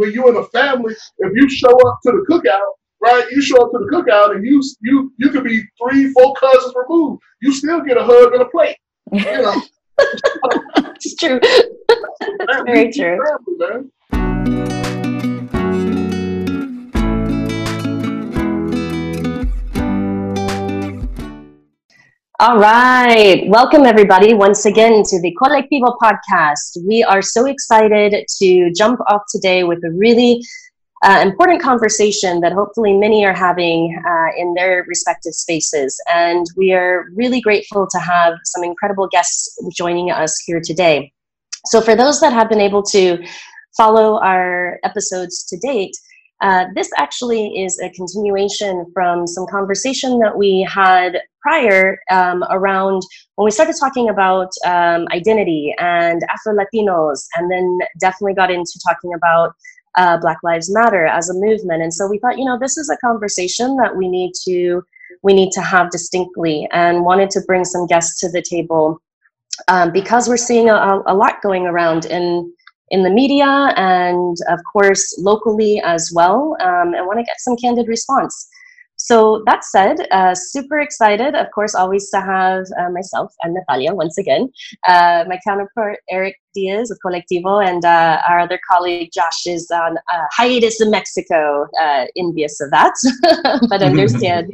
when you're in a family, if you show up to the cookout, right? You show up to the cookout and you you you could be three, four cousins removed. You still get a hug and a plate. You know. it's true. That's very true. Family, All right. Welcome, everybody, once again to the Colectivo podcast. We are so excited to jump off today with a really uh, important conversation that hopefully many are having uh, in their respective spaces. And we are really grateful to have some incredible guests joining us here today. So, for those that have been able to follow our episodes to date, uh, this actually is a continuation from some conversation that we had prior um, around when we started talking about um, identity and Afro Latinos, and then definitely got into talking about uh, Black Lives Matter as a movement. And so we thought, you know, this is a conversation that we need to we need to have distinctly, and wanted to bring some guests to the table um, because we're seeing a, a lot going around in in the media and of course locally as well. Um, and want to get some candid response. So that said uh, super excited of course always to have uh, myself and natalia once again. Uh, my counterpart eric diaz of colectivo and uh, our other colleague josh is on hiatus in mexico uh, envious of that but understand.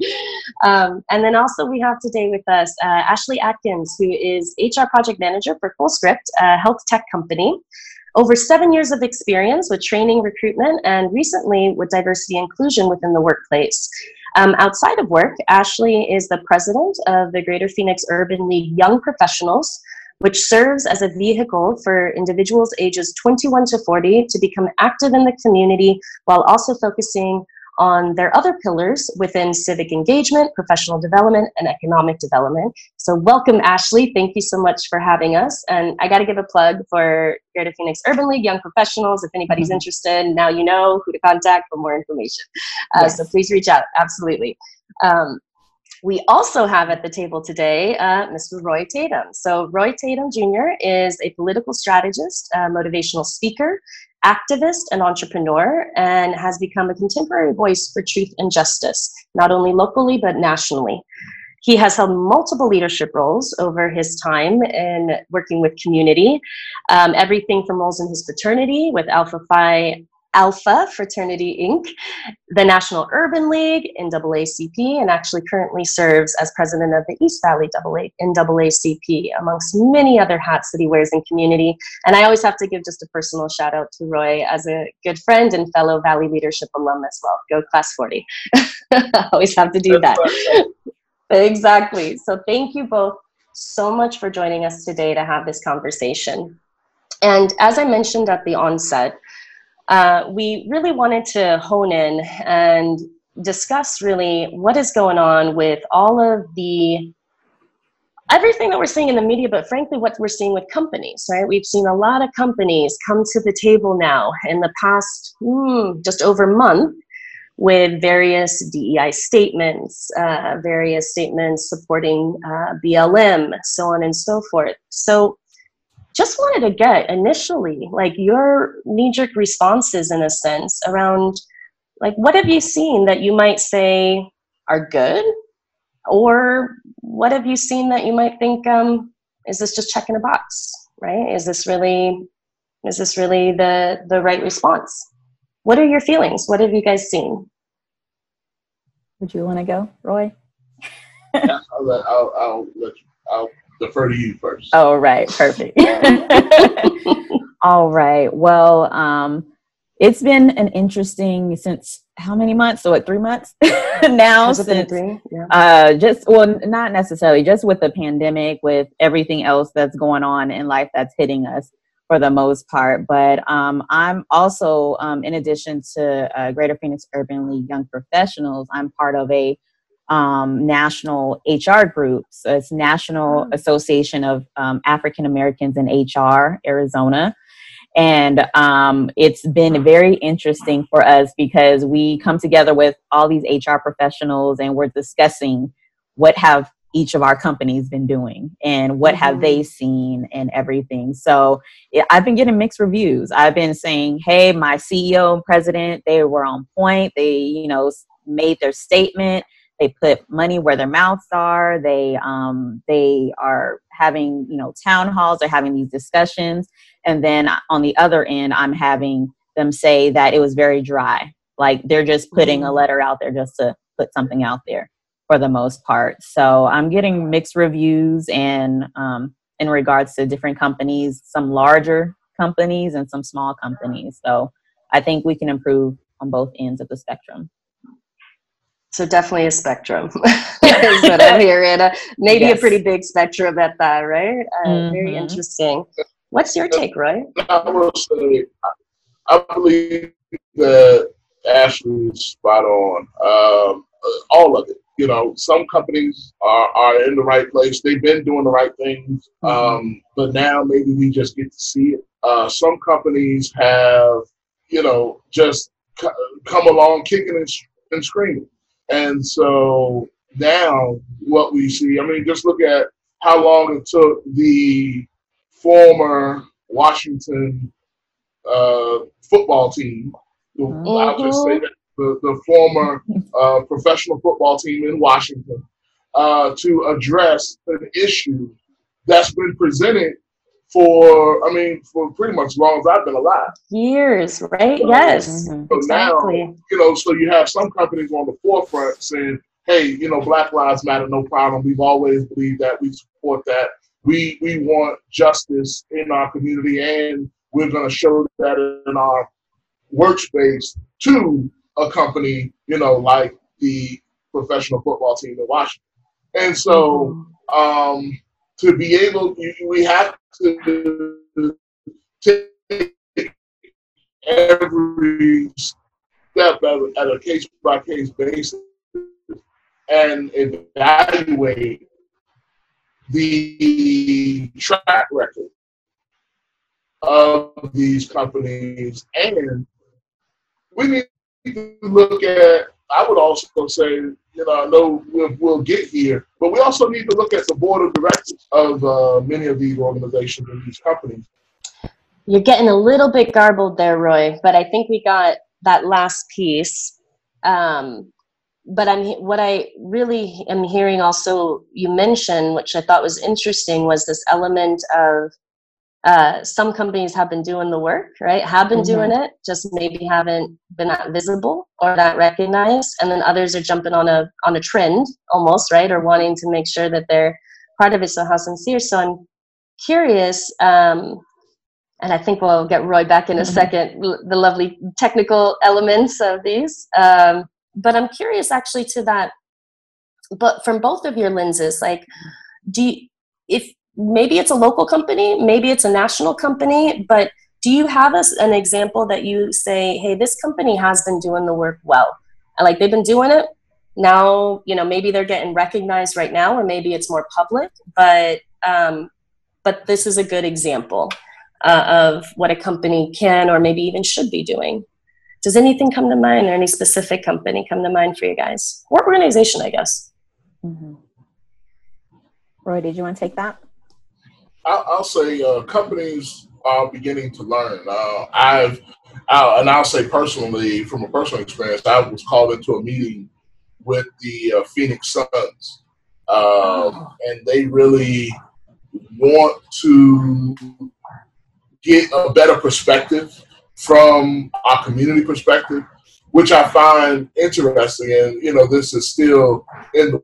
Um, and then also we have today with us uh, ashlee atkins who is hr project manager for fullscript a health tech company over seven years of experience with training, recruitment, and recently with diversity inclusion within the workplace. Um, outside of work, Ashlee is the president of the Greater Phoenix Urban League Young Professionals, which serves as a vehicle for individuals ages 21 to 40 to become active in the community while also focusing on their other pillars within civic engagement, professional development, and economic development. So, welcome, Ashlee. Thank you so much for having us. And I got to give a plug for Greater Phoenix Urban League Young Professionals. If anybody's mm-hmm. interested, now you know who to contact for more information. Uh, yes. So, please reach out. Absolutely. Um, we also have at the table today uh, Mr. Roy Tatem. So, Roy Tatem Jr. is a political strategist, a motivational speaker, activist and entrepreneur, and has become a contemporary voice for truth and justice, not only locally but nationally. He has held multiple leadership roles over his time in working with community, um, everything from roles in his fraternity with Alpha Phi Alpha Fraternity Inc., the National Urban League, NAACP, and actually currently serves as president of the East Valley NAACP, amongst many other hats that he wears in community. And I always have to give just a personal shout out to Roy as a good friend and fellow Valley Leadership alum as well. Go Class 40. always have to do that. exactly. So thank you both so much for joining us today to have this conversation. And as I mentioned at the onset, uh, we really wanted to hone in and discuss really what is going on with all of the everything that we're seeing in the media, but frankly, what we're seeing with companies, right? We've seen a lot of companies come to the table now in the past hmm, just over a month with various DEI statements, uh, various statements supporting uh, BLM, so on and so forth. So just wanted to get initially like your knee-jerk responses in a sense around like what have you seen that you might say are good? Or what have you seen that you might think um, is this just checking a box right? Is this really is this really the the right response? What are your feelings? What have you guys seen? Would you want to go roy? Yeah, I'll, let, I'll, I'll let you I'll defer to you first. Oh, right. Perfect. All right. Well, um, it's been an interesting since how many months? So what, three months now? Has since, three? Yeah. Uh, just well, not necessarily. Just with the pandemic, with everything else that's going on in life that's hitting us for the most part. But um, I'm also, um, in addition to uh, Greater Phoenix Urban League Young Professionals, I'm part of a um, national HR groups. So it's National mm. Association of um, African Americans in HR, Arizona. And um, it's been very interesting for us because we come together with all these HR professionals and we're discussing what have each of our companies been doing and what mm-hmm. have they seen and everything so i've been getting mixed reviews i've been saying hey my ceo and president they were on point they you know made their statement they put money where their mouths are they um, they are having you know town halls they're having these discussions and then on the other end i'm having them say that it was very dry. Like they're just putting a mm-hmm. letter out there just to put something out there for the most part. So i'm getting mixed reviews and um, in regards to different companies some larger companies and some small companies. So i think we can improve on both ends of the spectrum so definitely a spectrum is what I'm hearing. Uh, maybe yes. a pretty big spectrum at that, right? Uh, mm-hmm. Very interesting. What's your take, Roy? I will say, I believe that Ashlee is spot on. Um, all of it. You know, some companies are, are in the right place. They've been doing the right things, mm-hmm. um, but now maybe we just get to see it. Uh, some companies have, you know, just c- come along kicking and, and screaming. And so now what we see, I mean, just look at how long it took the former Washington uh, football team. Mm-hmm. I'll just say that the, the former uh, professional football team in Washington uh, to address an issue that's been presented for, I mean, for pretty much as long as I've been alive. Years, right? So, yes. So exactly. now, you know, so you have some companies on the forefront saying, hey, you know, Black Lives Matter, no problem. We've always believed that. We support that. We, we want justice in our community, and we're going to show that in our workspace to a company, you know, like the professional football team in Washington. And so, mm-hmm. um, to be able, we have to take every step at a case by case basis and evaluate the track record of these companies. And we need to look at I would also say, you know, I know we'll, we'll get here, but we also need to look at the board of directors of uh, many of these organizations and these companies. You're getting a little bit garbled there, Roy, but I think we got that last piece. Um, but I'm what I really am hearing also you mentioned, which I thought was interesting, was this element of uh, some companies have been doing the work, right? Have been mm-hmm. doing it, just maybe haven't been that visible or that recognized, and then others are jumping on a on a trend almost, right? Or wanting to make sure that they're part of it. So how sincere? So I'm curious, um, and I think we'll get Roy back in a mm-hmm. second. The lovely technical elements of these, um, but I'm curious actually to that. But from both of your lenses, like, do you, if maybe it's a local company, maybe it's a national company, but do you have us an example that you say, hey, this company has been doing the work well? Like they've been doing it. Now, you know, maybe they're getting recognized right now, or maybe it's more public, but um, but this is a good example uh, of what a company can or maybe even should be doing. Does anything come to mind, or any specific company come to mind for you guys, or organization, I guess? Mm-hmm. Roy, did you want to take that? I'll, I'll say uh, companies are beginning to learn. Uh, I've, I'll, and I'll say personally, from a personal experience, I was called into a meeting with the uh, Phoenix Suns, um, and they really want to get a better perspective from our community perspective, which I find interesting. And you know, this is still in the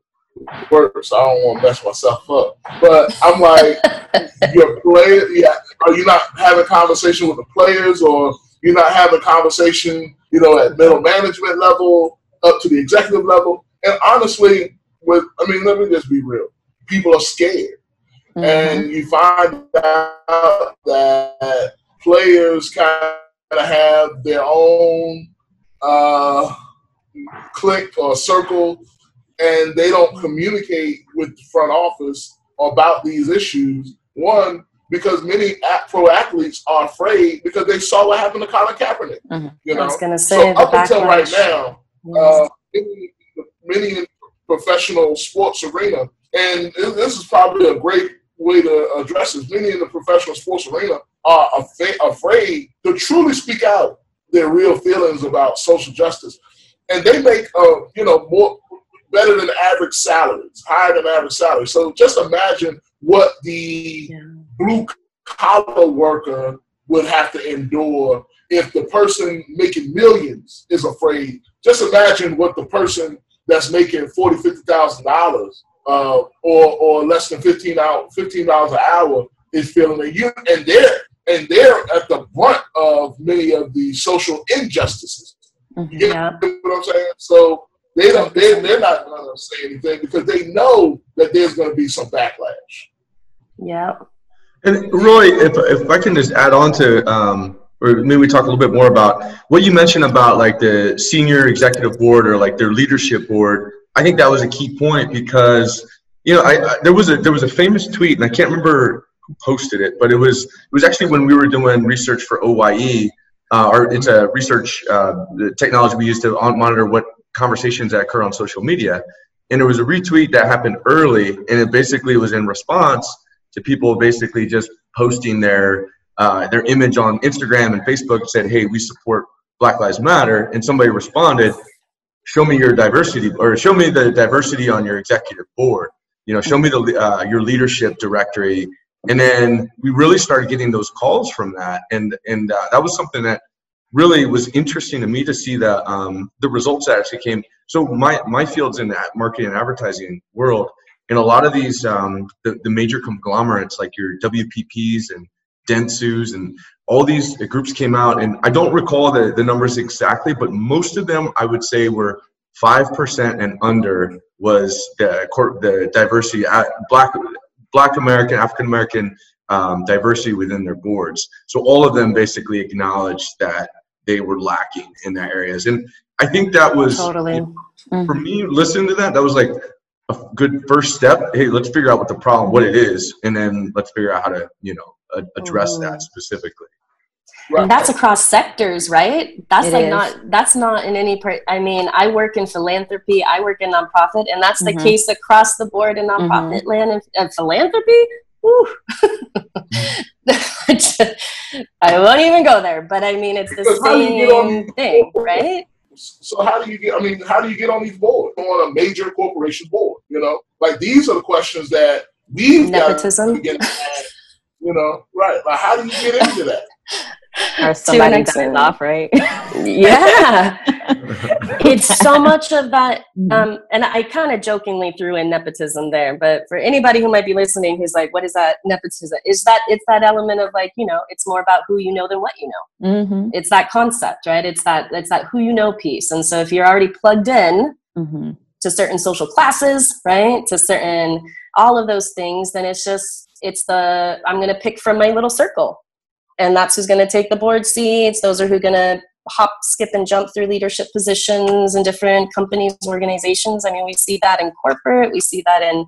work, so I don't want to mess myself up. But I'm like, your player, yeah, are you not having conversation with the players, or you're not having conversation, you know, at middle management level up to the executive level? And honestly, with I mean, let me just be real. People are scared, mm-hmm. and you find out that players kind of have their own uh, clique or circle and they don't communicate with the front office about these issues. One, because many pro athletes are afraid because they saw what happened to Colin Kaepernick. Mm-hmm. You know, I was going to say so up until right now, uh, many, professional sports arena and this is probably a great way to address this. Many in the professional sports arena are afraid to truly speak out their real feelings about social justice, and they make uh, you know more better than average salaries, higher than average salaries. So just imagine what the yeah. blue collar worker would have to endure if the person making millions is afraid. Just imagine what the person that's making forty, fifty thousand dollars, uh, or or less than fifteen out fifteen dollars an hour is feeling. And you and they're and they're at the brunt of many of the social injustices. Mm-hmm. You know what I'm saying? So they don't. They, they're not going to say anything because they know that there's going to be some backlash. Yeah. And Roy, if if I can just add on to, um, or maybe we talk a little bit more about what you mentioned about like the senior executive board or like their leadership board. I think that was a key point because you know I, I there was a there was a famous tweet and I can't remember who posted it, but it was it was actually when we were doing research for OYE. Uh, or it's a research uh, technology we use to monitor what conversations that occur on social media. And it was a retweet that happened early, and it basically was in response to people basically just posting their uh, their image on Instagram and Facebook said, "Hey, we support Black Lives Matter," and somebody responded, "Show me your diversity, or show me the diversity on your executive board. You know, show me the uh, your leadership directory." And then we really started getting those calls from that, and and uh, that was something that really was interesting to me to see the um, the results that actually came. So my my field's in that marketing and advertising world, and a lot of these um, the, the major conglomerates like your WPPs and Dentsus and all these groups came out, and I don't recall the, the numbers exactly, but most of them I would say were five percent and under was the the diversity at black black American African American um, diversity within their boards. So all of them basically acknowledged that they were lacking in that areas. And I think that was totally mm-hmm. for me listening to that, that was like a good first step. Hey, let's figure out what the problem, what it is, and then let's figure out how to, you know, address mm-hmm. that specifically. Right. And that's across sectors, right? That's it like is. not that's not in any part. I mean, I work in philanthropy, I work in nonprofit, and that's mm-hmm. the case across the board in nonprofit mm-hmm. land and, and philanthropy. I won't even go there, but I mean, it's the same thing, right? So how do you get? I mean, how do you get on these boards on a major corporation board? You know, like these are the questions that we've nepotism. Got to get, you know, right? Like, how do you get into that? or somebody dies off, right? yeah. it's so much of that. Mm-hmm. Um, and I kind of jokingly threw in nepotism there, but for anybody who might be listening who's like, what is that nepotism? Is that it's that element of like, you know, it's more about who you know than what you know. Mm-hmm. It's that concept, right? It's that it's that who you know piece. And so if you're already plugged in mm-hmm. to certain social classes, right? To certain all of those things, then it's just it's the I'm gonna pick from my little circle. And that's who's going to take the board seats. Those are who going to hop skip and jump through leadership positions in different companies organizations. I mean we see that in corporate. We see that in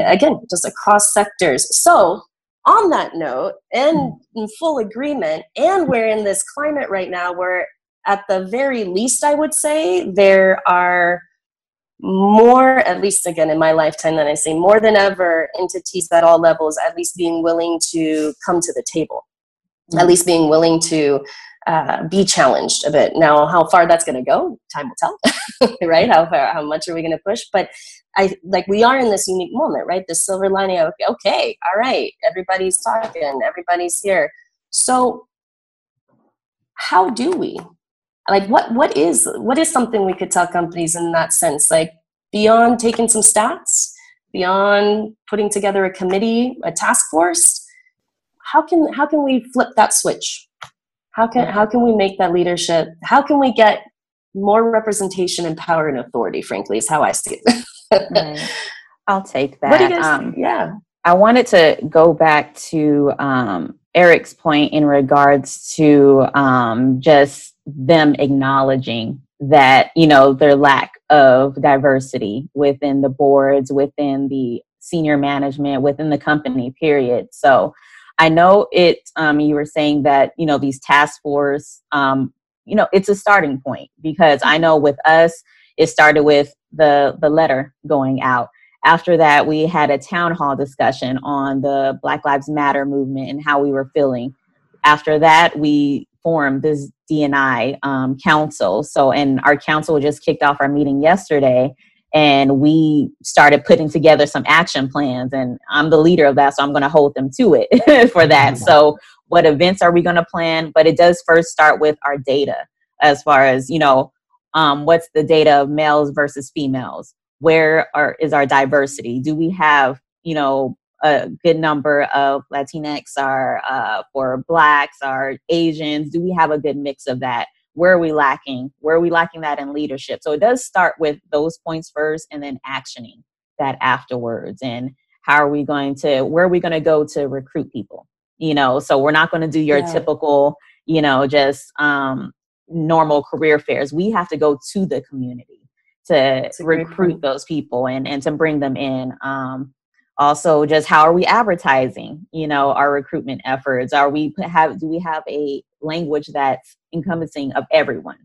again just across sectors. So on that note and in full agreement and we're in this climate right now where at the very least i would say there are more at least again in my lifetime than i say more than ever entities at all levels at least being willing to come to the table mm-hmm. at least being willing to uh, be challenged a bit. Now, how far that's going to go, time will tell, right? How far, how much are we going to push? But I like we are in this unique moment, right? The silver lining of okay, all right, everybody's talking, everybody's here. So, how do we? Like, what what is what is something we could tell companies in that sense? Like beyond taking some stats, beyond putting together a committee, a task force how can how can we flip that switch? How can how can we make that leadership? How can we get more representation and power and authority? Frankly, is how I see it. right. I'll take that. What do you guys um, Yeah. I wanted to go back to um, Eric's point in regards to um, just them acknowledging that you know their lack of diversity within the boards, within the senior management, within the company. Period. So I know it. Um, you were saying that you know these task force. Um, you know, it's a starting point because I know with us, it started with the the letter going out, after that, we had a town hall discussion on the Black Lives Matter movement and how we were feeling. After that, we formed this DNI um, council. So, and our council just kicked off our meeting yesterday, and we started putting together some action plans. And I'm the leader of that, so I'm going to hold them to it for that. So, what events are we going to plan? But it does first start with our data, as far as you know, um, what's the data of males versus females where are, is our diversity? Do we have, you know, a good number of Latinx or uh, for blacks Are Asians? Do we have a good mix of that? Where are we lacking? Where are we lacking that in leadership? So it does start with those points first and then actioning that afterwards. And how are we going to, where are we going to go to recruit people? You know, so we're not going to do your yeah. typical, you know, just um, normal career fairs. We have to go to the community to recruit those people and, and to bring them in. Um, also, just how are we advertising? You know, our recruitment efforts. Are we have do we have a language that's encompassing of everyone?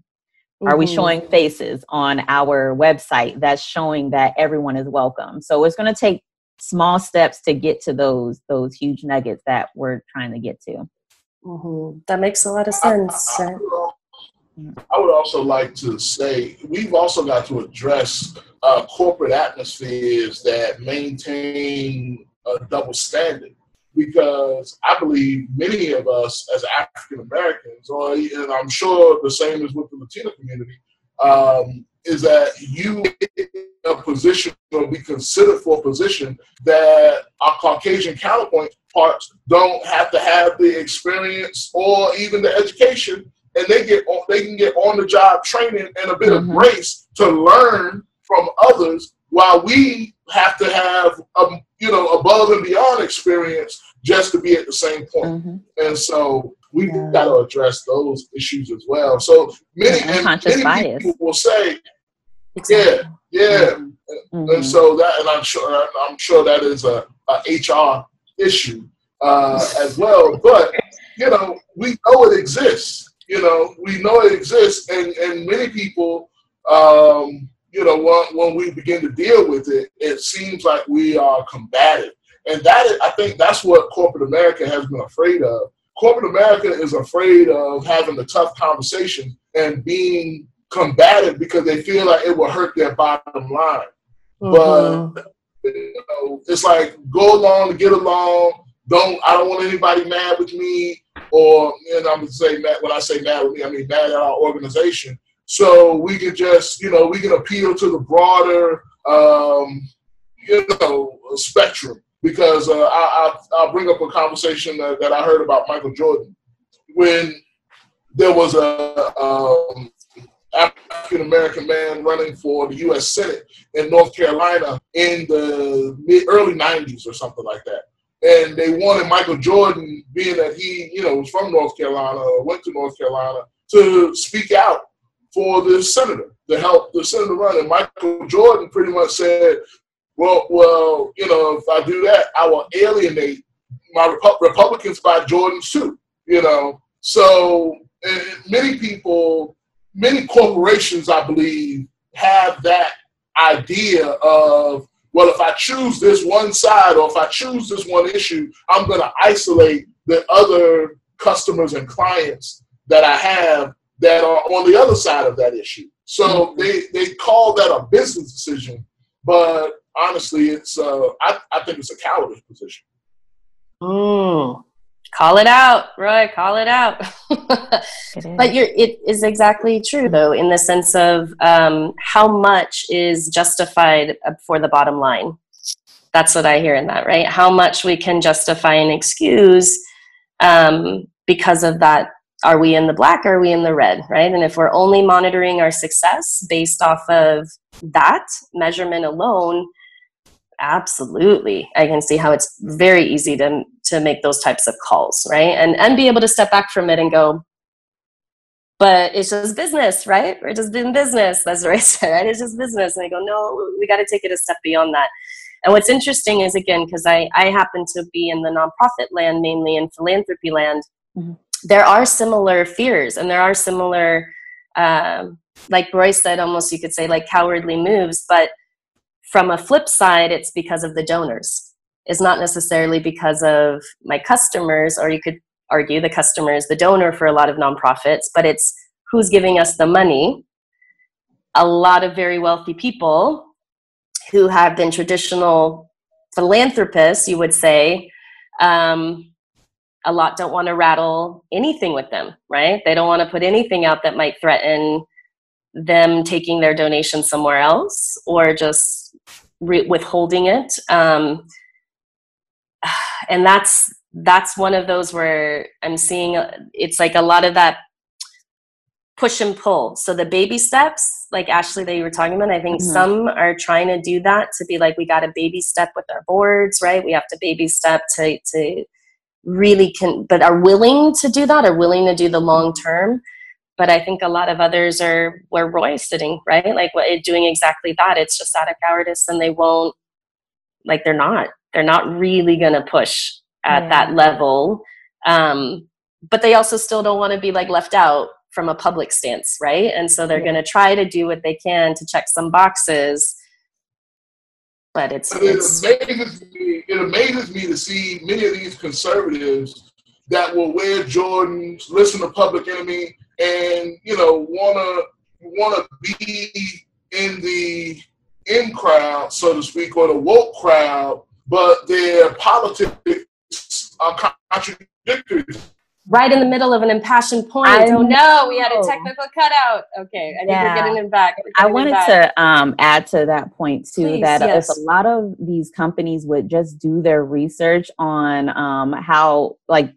Mm-hmm. Are we mm-hmm. showing faces on our website that's showing that everyone is welcome? So it's going to take small steps to get to those those huge nuggets that we're trying to get to. Mm-hmm. That makes a lot of sense. I, would also like to say we've also got to address uh, corporate atmospheres that maintain a double standard. Because I believe many of us as African Americans, or and I'm sure the same is with the Latino community, um, is that you in a position or be considered for a position that our Caucasian counterparts don't have to have the experience or even the education and they get on, they can get on the job training and a bit mm-hmm. of grace to learn from others while we have to have um, you know above and beyond experience just to be at the same point. Mm-hmm. And so we yeah. got to address those issues as well. So many, yeah, and many bias. people will say, exactly. "Yeah, yeah," mm-hmm. and so that, and I'm sure, I'm sure that is a, a HR issue uh, as well. But you know, we know it exists you know, we know it exists, and and many people, um, you know, when, when we begin to deal with it, it seems like we are combative, and that is, I think that's what corporate America has been afraid of. Corporate America is afraid of having a tough conversation and being combative because they feel like it will hurt their bottom line. Mm-hmm. But you know, it's like go along to get along. Don't I don't want anybody mad with me or and I'm gonna say mad when I say mad with me, I mean mad at our organization. So we can just, you know, we can appeal to the broader, um, you know, spectrum. Because uh, I, will bring up a conversation that, that, I heard about Michael Jordan when there was a um, African American man running for the U.S. Senate in North Carolina in the mid early '90s or something like that and they wanted Michael Jordan, being that he, you know, was from North Carolina or went to North Carolina, to speak out for the senator to help the senator run. And Michael Jordan pretty much said, "Well, well, you know, if I do that, I will alienate my Repu- Republicans buy Jordan's too." You know, so many people, many corporations, I believe, have that idea of well, if I choose this one side or if I choose this one issue, I'm going to isolate the other customers and clients that I have that are on the other side of that issue. So mm-hmm. they, they call that a business decision, but honestly, it's uh, I, I think it's a cowardice position. Mm. Call it out, Roy. Call it out. but you're, it is exactly true, though, in the sense of um, how much is justified for the bottom line. That's what I hear in that, right? How much we can justify and excuse um, because of that. Are we in the black? Or are we in the red? Right? And if we're only monitoring our success based off of that measurement alone, absolutely. I can see how it's very easy to to make those types of calls right? And and be able to step back from it and go but it's just business right? We're just doing business that's what i said right? It's just business. And i go no we got to take it a step beyond that. And what's interesting is again because i i happen to be in the nonprofit land mainly in philanthropy land mm-hmm. there are similar fears and there are similar um, like roy said almost you could say like cowardly moves but from a flip side, it's because of the donors. It's not necessarily because of my customers, or you could argue the customer is the donor for a lot of nonprofits, but it's who's giving us the money. A lot of very wealthy people who have been traditional philanthropists, you would say, um, a lot don't want to rattle anything with them, right? They don't want to put anything out that might threaten them taking their donation somewhere else or just re- withholding it. Um, and that's that's one of those where I'm seeing it's like a lot of that push and pull. So the baby steps, like Ashlee that you were talking about, I think mm-hmm. some are trying to do that to be like we got a baby step with our boards, right? We have to baby step to to really can but are willing to do that, are willing to do the long term. But I think a lot of others are where Roy's sitting, right? Like what doing exactly that. It's just out of cowardice and they won't like they're not. They're not really gonna push at yeah. that level. Um, but they also still don't want to be like left out from a public stance, right? And so they're yeah. going to try to do what they can to check some boxes. But it's, it it's amazes me. It amazes me to see many of these conservatives that will wear Jordans, listen to Public Enemy, and you know wanna wanna be in the in crowd, so to speak, or the woke crowd, but their politics are contradictory. Right in the middle of an impassioned point. I oh no, we had a technical cutout. Okay, I think yeah. we're getting it back. I wanted back. to um, add to that point too Please, that yes. if a lot of these companies would just do their research on um, how like the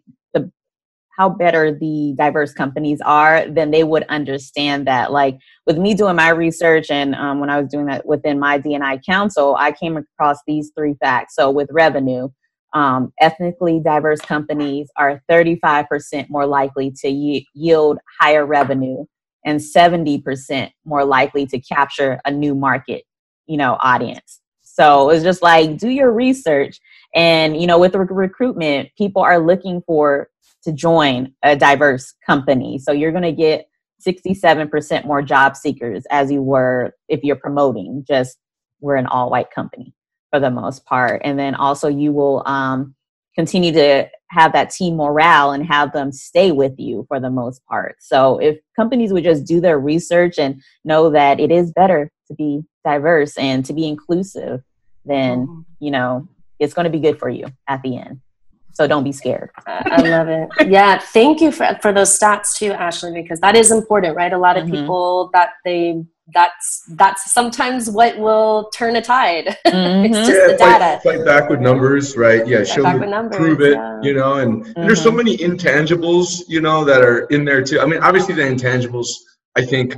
how better the diverse companies are, then they would understand that. Like with me doing my research and um, when I was doing that within my DNI council, I came across these three facts. So with revenue, um, ethnically diverse companies are 35% more likely to y- yield higher revenue and 70% more likely to capture a new market you know audience so it's just like do your research and you know with rec- recruitment people are looking for to join a diverse company so you're going to get 67% more job seekers as you were if you're promoting just we're an all white company for the most part. And then also you will um, continue to have that team morale and have them stay with you for the most part. So if companies would just do their research and know that it is better to be diverse and to be inclusive, then mm-hmm. you know it's going to be good for you at the end. So don't be scared. I love it. Yeah, thank you for for those stats too, Ashlee, because that is important, right? A lot of mm-hmm. people that they that's that's sometimes what will turn a tide. Mm-hmm. it's just yeah, the data. Fight, fight, back with numbers, right? Yeah, show me, numbers, prove it. Yeah. You know, and, mm-hmm. and, there's so mm-hmm. many intangibles, you know, that are in there too. I mean, obviously the intangibles, I think,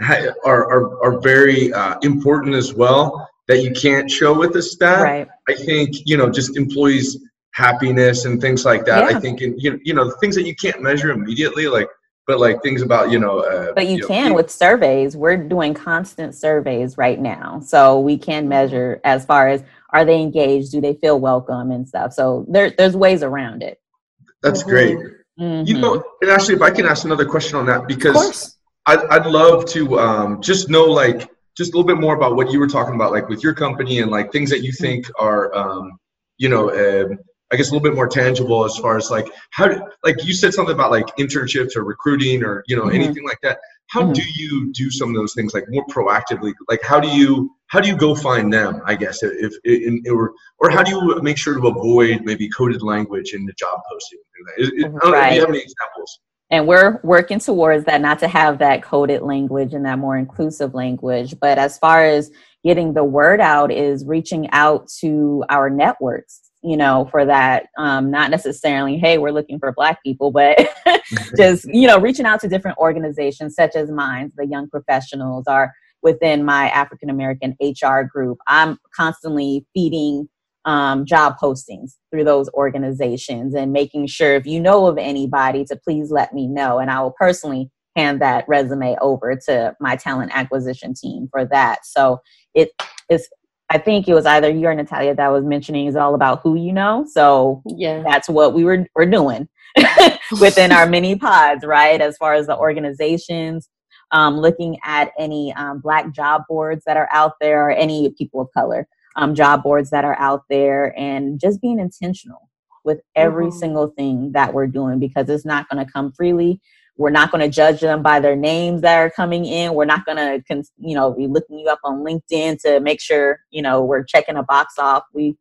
are are, are very uh, important as well that you can't show with the stat. Right. I think you know just employees happiness and things like that. Yeah. I think in, you you know things that you can't measure immediately, like but like things about you know uh, but you, you can know, with surveys we're doing constant surveys right now so we can measure as far as are they engaged do they feel welcome and stuff so there, there's ways around it that's mm-hmm. great mm-hmm. you know and actually if i can ask another question on that because I'd, I'd love to um, just know like just a little bit more about what you were talking about like with your company and like things that you mm-hmm. think are um, you know uh, I guess a little bit more tangible as far as like how like you said something about like internships or recruiting or you know mm-hmm. anything like that. How mm-hmm. do you do some of those things like more proactively? Like how do you how do you go find them? I guess if, if or or how do you make sure to avoid maybe coded language in the job posting? Is, is, right. do you have any examples? and we're working towards that not to have that coded language and that more inclusive language but as far as getting the word out is reaching out to our networks you know, for that. Um, not necessarily, hey, we're looking for Black people, but just, you know, reaching out to different organizations such as mine, the Young Professionals, are within my African American HR group. I'm constantly feeding um, job postings through those organizations and making sure if you know of anybody to please let me know. And I will personally hand that resume over to my talent acquisition team for that. So it is I think it was either you or Natalia that was mentioning is all about who you know. So yeah, that's what we were we're doing within our mini pods, right? As far as the organizations, um, looking at any um, black job boards that are out there or any people of color um, job boards that are out there and just being intentional with every mm-hmm. single thing that we're doing because it's not going to come freely we're not going to judge them by their names that are coming in we're not going to you know be looking you up on linkedin to make sure you know we're checking a box off we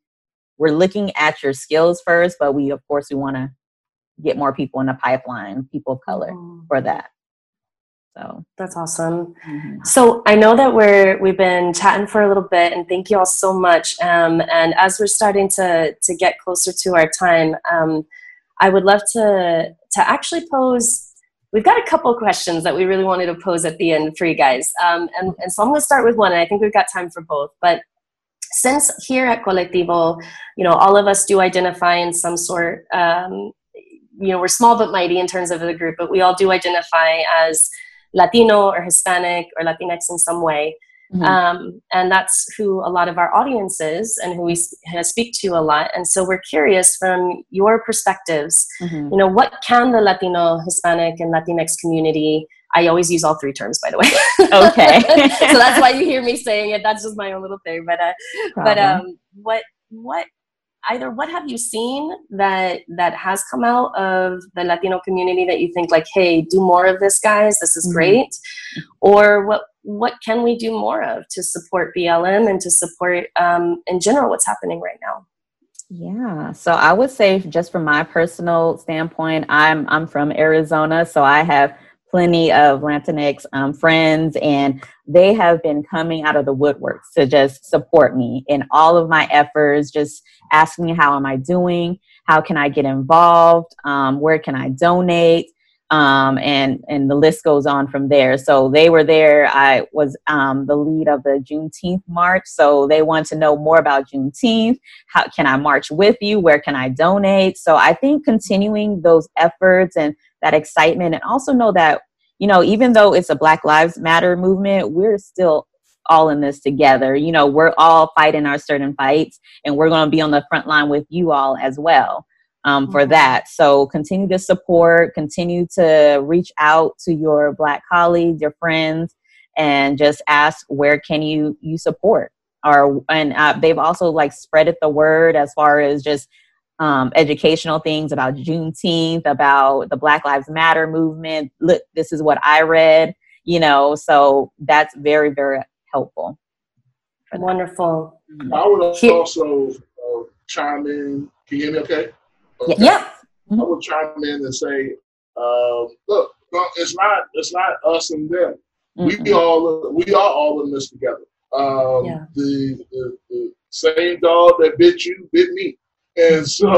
we're looking at your skills first but we of course we want to get more people in the pipeline people of color mm-hmm. for that so that's awesome. Mm-hmm. So I know that we're we've been chatting for a little bit, and thank you all so much. Um, and as we're starting to to get closer to our time, um, I would love to to actually pose. We've got a couple questions that we really wanted to pose at the end for you guys, um, and and so I'm going to start with one, and I think we've got time for both. But since here at Colectivo, you know, all of us do identify in some sort. Um, you know, we're small but mighty in terms of the group, but we all do identify as Latino or Hispanic or Latinx in some way. Mm-hmm. Um, and that's who a lot of our audience is and who we speak to a lot. And so we're curious from your perspectives, mm-hmm. you know, what can the Latino, Hispanic, and Latinx community I always use all three terms, by the way. Okay. so that's why you hear me saying it. That's just my own little thing. But uh, but um, what what either what have you seen that that has come out of the latino community that you think like hey do more of this guys. This is mm-hmm. great. Or what what can we do more of to support blm and to support um, in general what's happening right now? Yeah. So i would say just from my personal standpoint i'm i'm from arizona. So i have plenty of Latinx um, friends, and they have been coming out of the woodworks to just support me in all of my efforts, just asking me how am I doing, how can I get involved, um, where can I donate, um, and and the list goes on from there. So they were there. I was um, the lead of the Juneteenth march, so they want to know more about Juneteenth. How can I march with you? Where can I donate? So I think continuing those efforts and that excitement and also know that you know even though it's a black lives matter movement we're still all in this together. You know we're all fighting our certain fights and we're going to be on the front line with you all as well um, for mm-hmm. that. So continue to support continue to reach out to your black colleagues your friends and just ask where can you you support? Or and uh, they've also like spreaded the word as far as just um, educational things about Juneteenth, about the Black Lives Matter movement. Look, this is what I read, you know, so that's very, very helpful. Wonderful. I would also uh, chime in. Can you hear me okay? okay. Yeah. I would chime in and say, uh, look, it's not it's not us and them. Mm-hmm. We all we are all in this together. Um, yeah. the, the, the same dog that bit you bit me. And so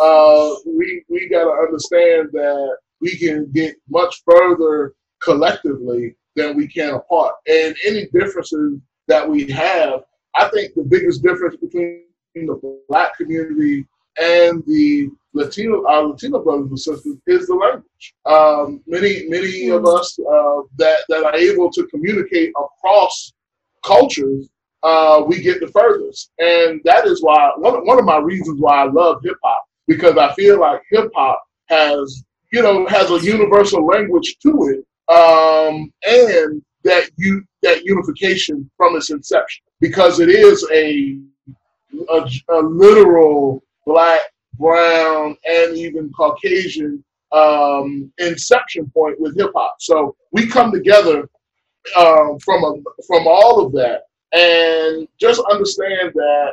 uh, we we got to understand that we can get much further collectively than we can apart. And any differences that we have, I think the biggest difference between the black community and the Latino our Latino brothers and sisters is the language. Um, many many of us uh, that that are able to communicate across cultures uh, we get the furthest. And that is why one, one of my reasons why I love hip hop because I feel like hip hop has you know has a universal language to it, um, and that you that unification from its inception because it is a a, a literal black, brown, and even Caucasian um, inception point with hip hop. So we come together um, from a, from all of that and just understand that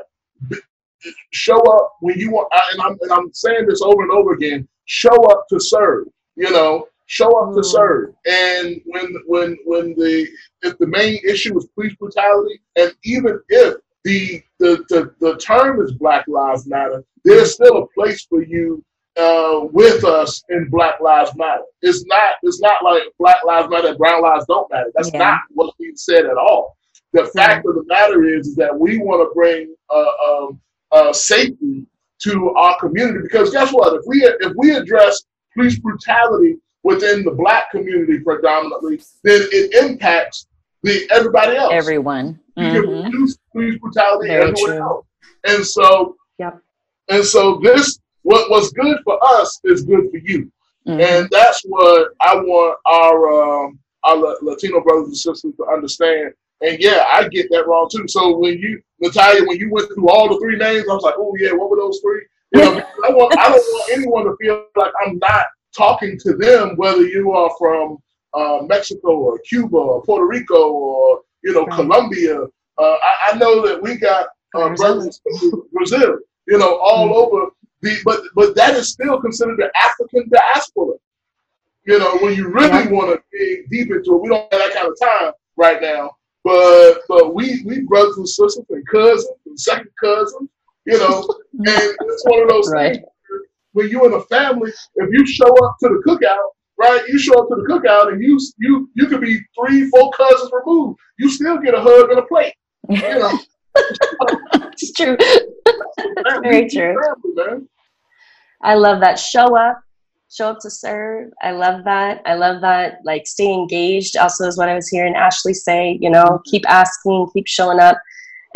show up when you want and I'm, and I'm saying this over and over again show up to serve you know show up to mm. serve and when when when the if the main issue is police brutality and even if the the, the, the term is black lives matter there's still a place for you uh, with us in Black Lives Matter. It's not. It's not like Black Lives Matter, Brown Lives don't matter. That's yeah. not what's being said at all. The fact of the matter is, is that we want to bring uh, um, uh, safety to our community because guess what? If we if we address police brutality within the black community predominantly, then it impacts the everybody else. Everyone. Mm-hmm. You can reduce police brutality Very everywhere true. else. And so, yep. and so this what was good for us is good for you, mm-hmm. and that's what I want our um, our Latino brothers and sisters to understand. And yeah, I get that wrong too. So when you, Natalia, when you went through all the three names, I was like, oh yeah, what were those three? You know, I want, I don't want anyone to feel like I'm not talking to them, whether you are from uh, Mexico or Cuba or Puerto Rico or you know right. Colombia. Uh, I, I, know that we got uh, brothers from Brazil, you know, all mm-hmm. over. The, but but that is still considered the African diaspora. You know, when you really yeah. want to dig deep into it, we don't have that kind of time right now. But but we we brothers and sisters and cousins and second cousins, you know, and it's one of those right. things. When you're in a family, if you show up to the cookout, right? You show up to the cookout and you you you could be three, four cousins removed. You still get a hug and a plate. You know. it's true. Very true. I love that. Show up, show up to serve. I love that. I love that. Like stay engaged. Also, is what I was hearing Ashlee say. You know, mm-hmm. keep asking, keep showing up.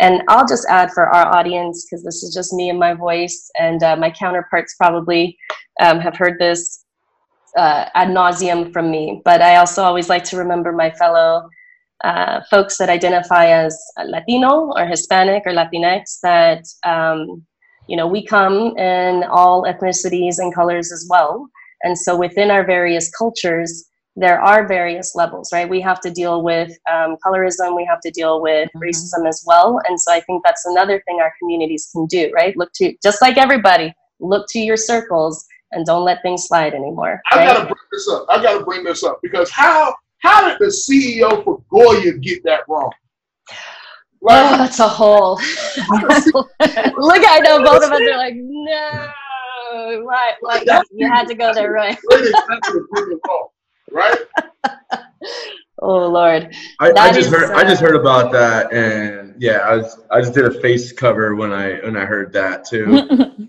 And I'll just add for our audience because this is just me and my voice, and uh, my counterparts probably um, have heard this uh, ad nauseum from me. But I also always like to remember my fellow uh, folks that identify as Latino or Hispanic or Latinx that, um, you know, we come in all ethnicities and colors as well. And so within our various cultures, there are various levels, right? We have to deal with um, colorism, we have to deal with mm-hmm. racism as well. And so I think that's another thing our communities can do, right? Look to, just like everybody, look to your circles and don't let things slide anymore. Right? I gotta bring this up. I gotta bring this up because how how did the CEO for Goya get that wrong? Like, oh, that's a whole. Look, I know both of us are like, no, right? Like you had to go there, right? right? oh Lord. I, I just heard. Uh, I just heard about that, and yeah, I was. I just did a face cover when I when I heard that too.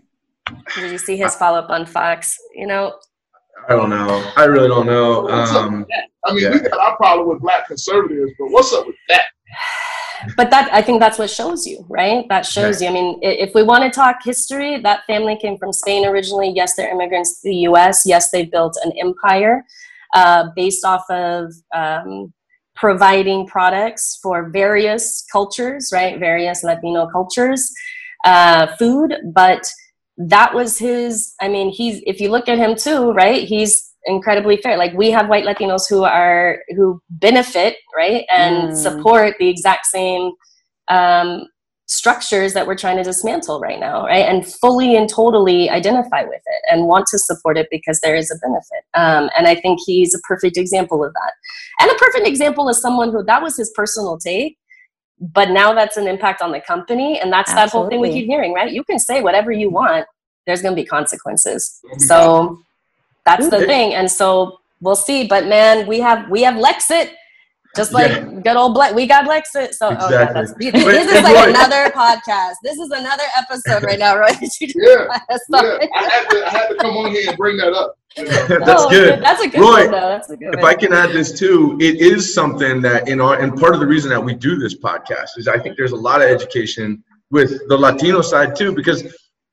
Did you see his follow up on Fox? You know, I don't know. I really don't know. Um, I mean, yeah. we got our problem with black conservatives, but what's up with that? But that I think that's what shows you, right? That shows you. I mean, if we want to talk history, that family came from Spain originally. Yes, they're immigrants to the U.S. Yes, they built an empire uh, based off of um, providing products for various cultures, right? Various Latino cultures, uh, food, but that was his i mean he's if you look at him too right he's incredibly fair. Like we have white latinos who are who benefit right and mm. support the exact same um, structures that we're trying to dismantle right now right and fully and totally identify with it and want to support it because there is a benefit. Um, and i think he's a perfect example of that. And a perfect example is someone who that was his personal take but now that's an impact on the company and that's Absolutely. that whole thing we keep hearing right? You can say whatever you want there's going to be consequences. So that's the thing and so we'll see but man we have we have lexit just like yeah. good old black we got lexit so exactly. oh yeah, this is like another podcast this is another episode right now right yeah, yeah. I, had to, I had to come on here and bring that up oh, that's oh, good. That's a good Roy, one, That's a good if one. I can add this too, it is something that in our and part of the reason that we do this podcast is I think there's a lot of education with the Latino side too, because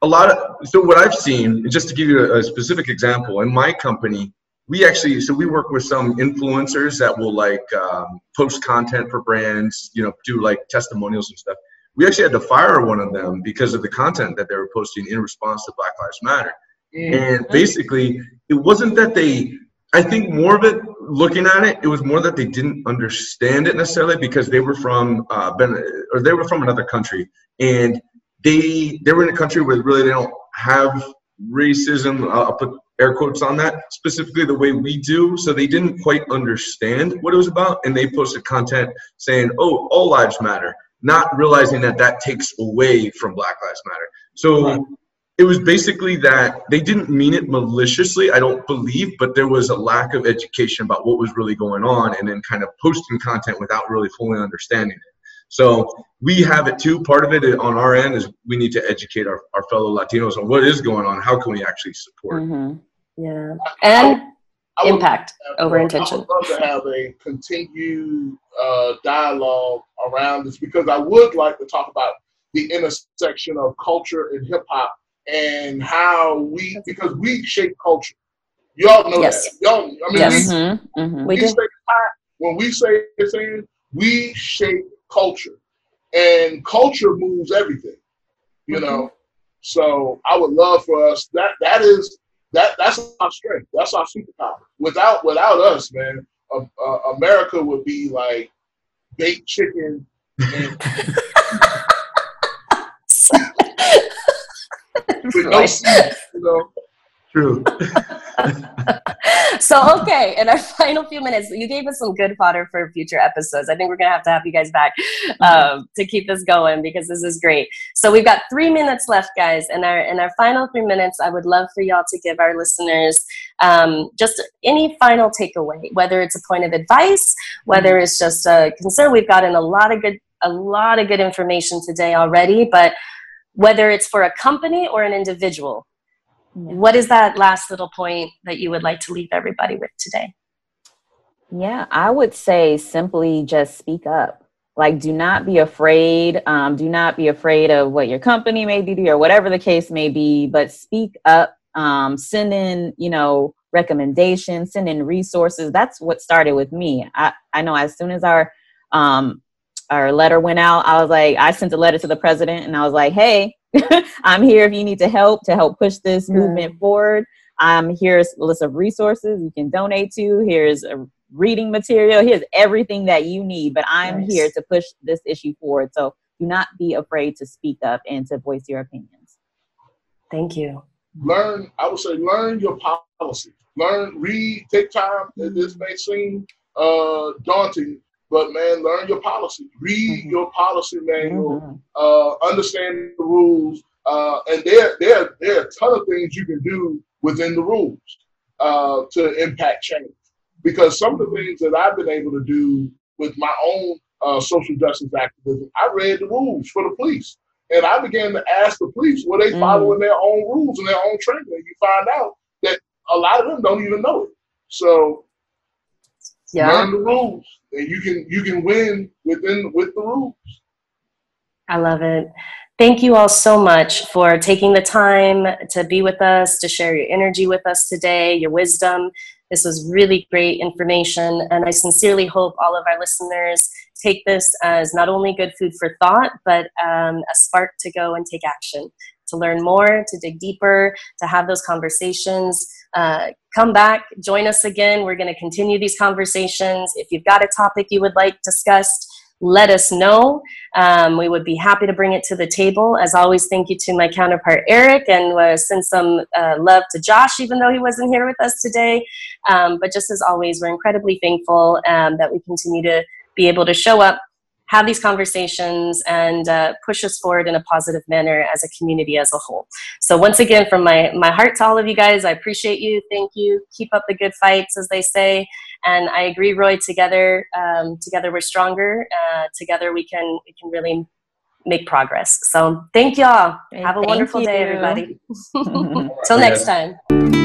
a lot of so what I've seen, just to give you a, a specific example, in my company, we actually so we work with some influencers that will like um, post content for brands, you know, do like testimonials and stuff. We actually had to fire one of them because of the content that they were posting in response to Black Lives Matter. And basically, it wasn't that they, I think more of it, looking at it, it was more that they didn't understand it necessarily because they were from, uh, ben, or they were from another country. And they, they were in a country where really they don't have racism, uh, I'll put air quotes on that, specifically the way we do. So they didn't quite understand what it was about. And they posted content saying, oh, all lives matter, not realizing that that takes away from Black Lives Matter. So it was basically that they didn't mean it maliciously, I don't believe, but there was a lack of education about what was really going on and then kind of posting content without really fully understanding it. So we have it too. Part of it on our end is we need to educate our, our fellow Latinos on what is going on. How can we actually support? Mm-hmm. Yeah. And I, I impact have, over intention. I would love to have a continued uh, dialogue around this because I would like to talk about the intersection of culture and hip hop and how we because we shape culture. Y'all know yes. that. Y'all, I mean, yes. we, mm-hmm. Mm-hmm. we, we when we say it's in, we shape culture, and culture moves everything. You mm-hmm. know, so I would love for us that that is that that's our strength. That's our superpower. Without without us, man, uh, uh, America would be like baked chicken. And, with no you know. True. so okay, in our final few minutes, you gave us some good fodder for future episodes. I think we're gonna have to have you guys back um, to keep this going because this is great. So we've got three minutes left, guys. and our in our final three minutes, I would love for y'all to give our listeners um, just any final takeaway, whether it's a point of advice, whether it's just a concern. We've gotten a lot of good a lot of good information today already, but whether it's for a company or an individual what is that last little point that you would like to leave everybody with today? Yeah, I would say simply just speak up. Like, do not be afraid. Um, do not be afraid of what your company may do or whatever the case may be, but speak up. Um, send in, you know, recommendations, send in resources. That's what started with me. I, I know as soon as our um, our letter went out, I was like, I sent a letter to the president and I was like, hey, I'm here if you need to help to help push this mm. movement forward. Um, here's a list of resources you can donate to. Here's a reading material. Here's everything that you need. But I'm nice. here to push this issue forward. So do not be afraid to speak up and to voice your opinions. Thank you. Learn, I would say, learn your policy. Learn, read, take time. This may seem uh, daunting, but man, learn your policy. Read mm-hmm. your policy manual. Mm-hmm. Uh, understand the rules. Uh, and there, there, there are a ton of things you can do within the rules uh, to impact change. Because some of the things that I've been able to do with my own uh, social justice activism, I read the rules for the police. And I began to ask the police, were they mm. following their own rules and their own training? And you find out that a lot of them don't even know it. So yeah. learn the rules and you can you can win within with the rules. I love it. Thank you all so much for taking the time to be with us, to share your energy with us today, your wisdom. This was really great information, and I sincerely hope all of our listeners take this as not only good food for thought, but um, a spark to go and take action, to learn more, to dig deeper, to have those conversations uh, come back, join us again. We're going to continue these conversations. If you've got a topic you would like discussed, let us know. Um, we would be happy to bring it to the table. As always, thank you to my counterpart Eric and uh, send some uh, love to Josh, even though he wasn't here with us today. Um, but just as always, we're incredibly thankful um, that we continue to be able to show up have these conversations and uh, push us forward in a positive manner as a community as a whole. So once again, from my, my heart to all of you guys, I appreciate you. Thank you. Keep up the good fights, as they say. And I agree, Roy. Together, um, together we're stronger. Uh, together we can we can really make progress. So thank y'all. Have a thank wonderful you. day, everybody. Till next time.